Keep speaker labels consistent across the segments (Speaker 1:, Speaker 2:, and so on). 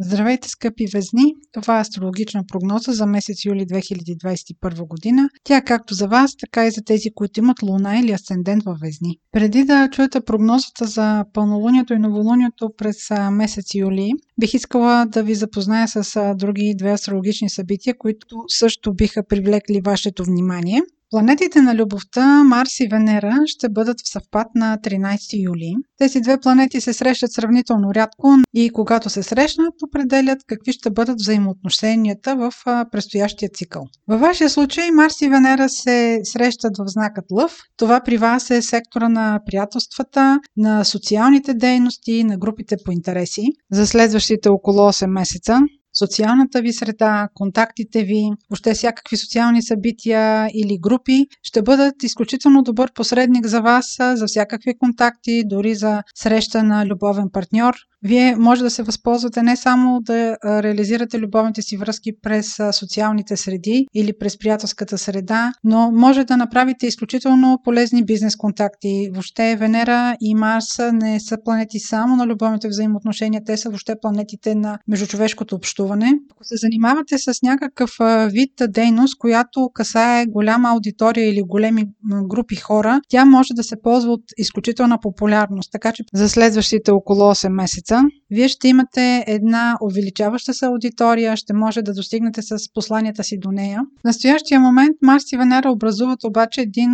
Speaker 1: Здравейте, скъпи везни! Това е астрологична прогноза за месец юли 2021 година. Тя е както за вас, така и за тези, които имат луна или асцендент във везни. Преди да чуете прогнозата за пълнолунието и новолунието през месец юли, бих искала да ви запозная с други две астрологични събития, които също биха привлекли вашето внимание. Планетите на любовта, Марс и Венера, ще бъдат в съвпад на 13 юли. Тези две планети се срещат сравнително рядко и когато се срещнат, определят какви ще бъдат взаимоотношенията в предстоящия цикъл. Във вашия случай Марс и Венера се срещат в знакът Лъв. Това при вас е сектора на приятелствата, на социалните дейности, на групите по интереси. За следващите около 8 месеца социалната ви среда, контактите ви, въобще всякакви социални събития или групи ще бъдат изключително добър посредник за вас, за всякакви контакти, дори за среща на любовен партньор. Вие може да се възползвате не само да реализирате любовните си връзки през социалните среди или през приятелската среда, но може да направите изключително полезни бизнес контакти. Въобще Венера и Марс не са планети само на любовните взаимоотношения, те са въобще планетите на междучовешкото общуване. Ако се занимавате с някакъв вид дейност, която касае голяма аудитория или големи групи хора, тя може да се ползва от изключителна популярност. Така че за следващите около 8 месеца месеца, вие ще имате една увеличаваща се аудитория, ще може да достигнете с посланията си до нея. В настоящия момент Марс и Венера образуват обаче един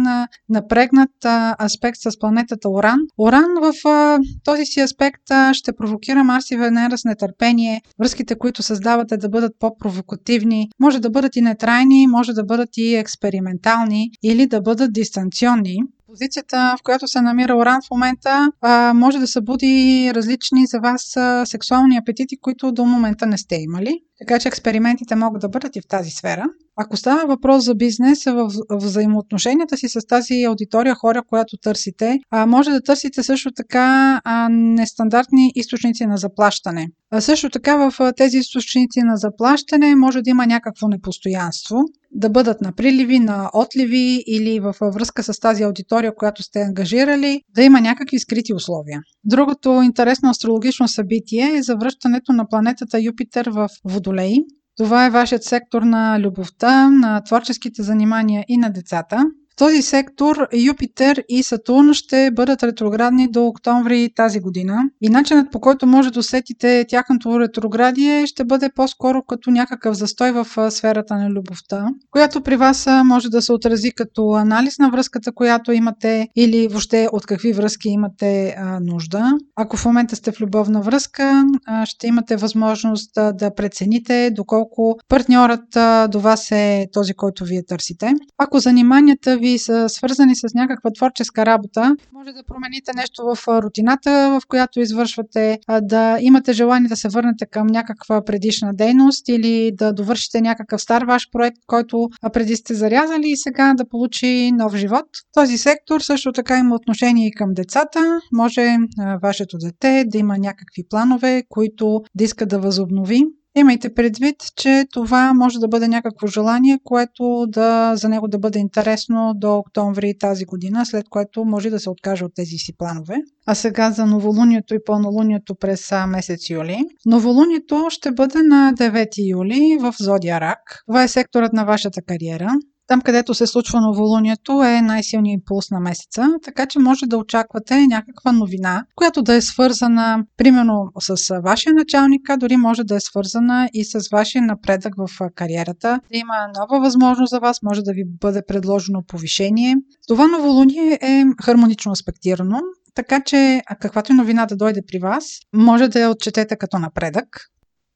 Speaker 1: напрегнат аспект с планетата Оран. Оран в този си аспект ще провокира Марс и Венера с нетърпение, връзките, които създавате да бъдат по-провокативни, може да бъдат и нетрайни, може да бъдат и експериментални или да бъдат дистанционни позицията, в която се намира Оран в момента, може да събуди различни за вас сексуални апетити, които до момента не сте имали. Така че експериментите могат да бъдат и в тази сфера. Ако става въпрос за бизнес, в взаимоотношенията си с тази аудитория, хора, която търсите, може да търсите също така нестандартни източници на заплащане. Също така в тези източници на заплащане може да има някакво непостоянство, да бъдат на приливи, на отливи или в връзка с тази аудитория, която сте ангажирали, да има някакви скрити условия. Другото интересно астрологично събитие е завръщането на планетата Юпитер в Водолей. Това е вашият сектор на любовта, на творческите занимания и на децата. В този сектор Юпитер и Сатурн ще бъдат ретроградни до октомври тази година и начинът по който може да усетите тяхното ретроградие ще бъде по-скоро като някакъв застой в сферата на любовта, която при вас може да се отрази като анализ на връзката, която имате или въобще от какви връзки имате нужда. Ако в момента сте в любовна връзка, ще имате възможност да прецените доколко партньорът до вас е този, който вие търсите. Ако заниманията ви са свързани с някаква творческа работа, може да промените нещо в рутината, в която извършвате, да имате желание да се върнете към някаква предишна дейност или да довършите някакъв стар ваш проект, който преди сте зарязали и сега да получи нов живот. Този сектор също така има отношение и към децата. Може вашето дете да има някакви планове, които да иска да възобнови Имайте предвид, че това може да бъде някакво желание, което да, за него да бъде интересно до октомври тази година, след което може да се откаже от тези си планове. А сега за новолунието и пълнолунието през месец юли. Новолунието ще бъде на 9 юли в Зодия Рак. Това е секторът на вашата кариера. Там, където се случва новолунието, е най-силният импулс на месеца, така че може да очаквате някаква новина, която да е свързана, примерно, с вашия началник, а дори може да е свързана и с вашия напредък в кариерата. Да има нова възможност за вас, може да ви бъде предложено повишение. Това новолуние е хармонично аспектирано, така че каквато и новина да дойде при вас, може да я отчетете като напредък.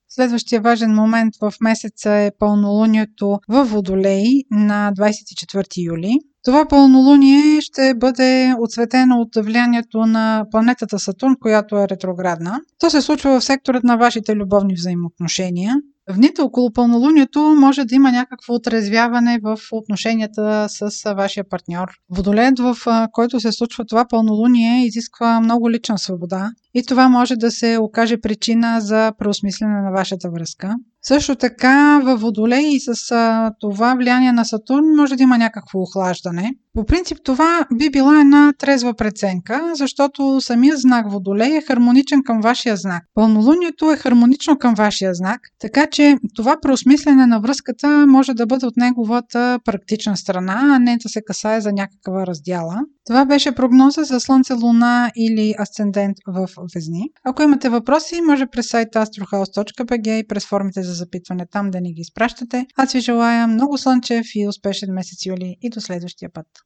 Speaker 1: Следващия важен момент в месеца е пълнолунието в Водолей на 24 юли. Това пълнолуние ще бъде отсветено от влиянието на планетата Сатурн, която е ретроградна. То се случва в секторът на вашите любовни взаимоотношения. В дните около пълнолунието може да има някакво отрезвяване в отношенията с вашия партньор. Водолеят, в който се случва това пълнолуние, изисква много лична свобода и това може да се окаже причина за преосмислене на вашата връзка. Също така във Водолей и с а, това влияние на Сатурн може да има някакво охлаждане. По принцип това би била една трезва преценка, защото самия знак Водолей е хармоничен към вашия знак. Пълнолунието е хармонично към вашия знак, така че това преосмислене на връзката може да бъде от неговата практична страна, а не да се касае за някаква раздяла. Това беше прогноза за Слънце, Луна или Асцендент в Везни. Ако имате въпроси, може през сайта astrohouse.bg и през формите за запитване там да ни ги изпращате. Аз ви желая много слънчев и успешен месец юли и до следващия път.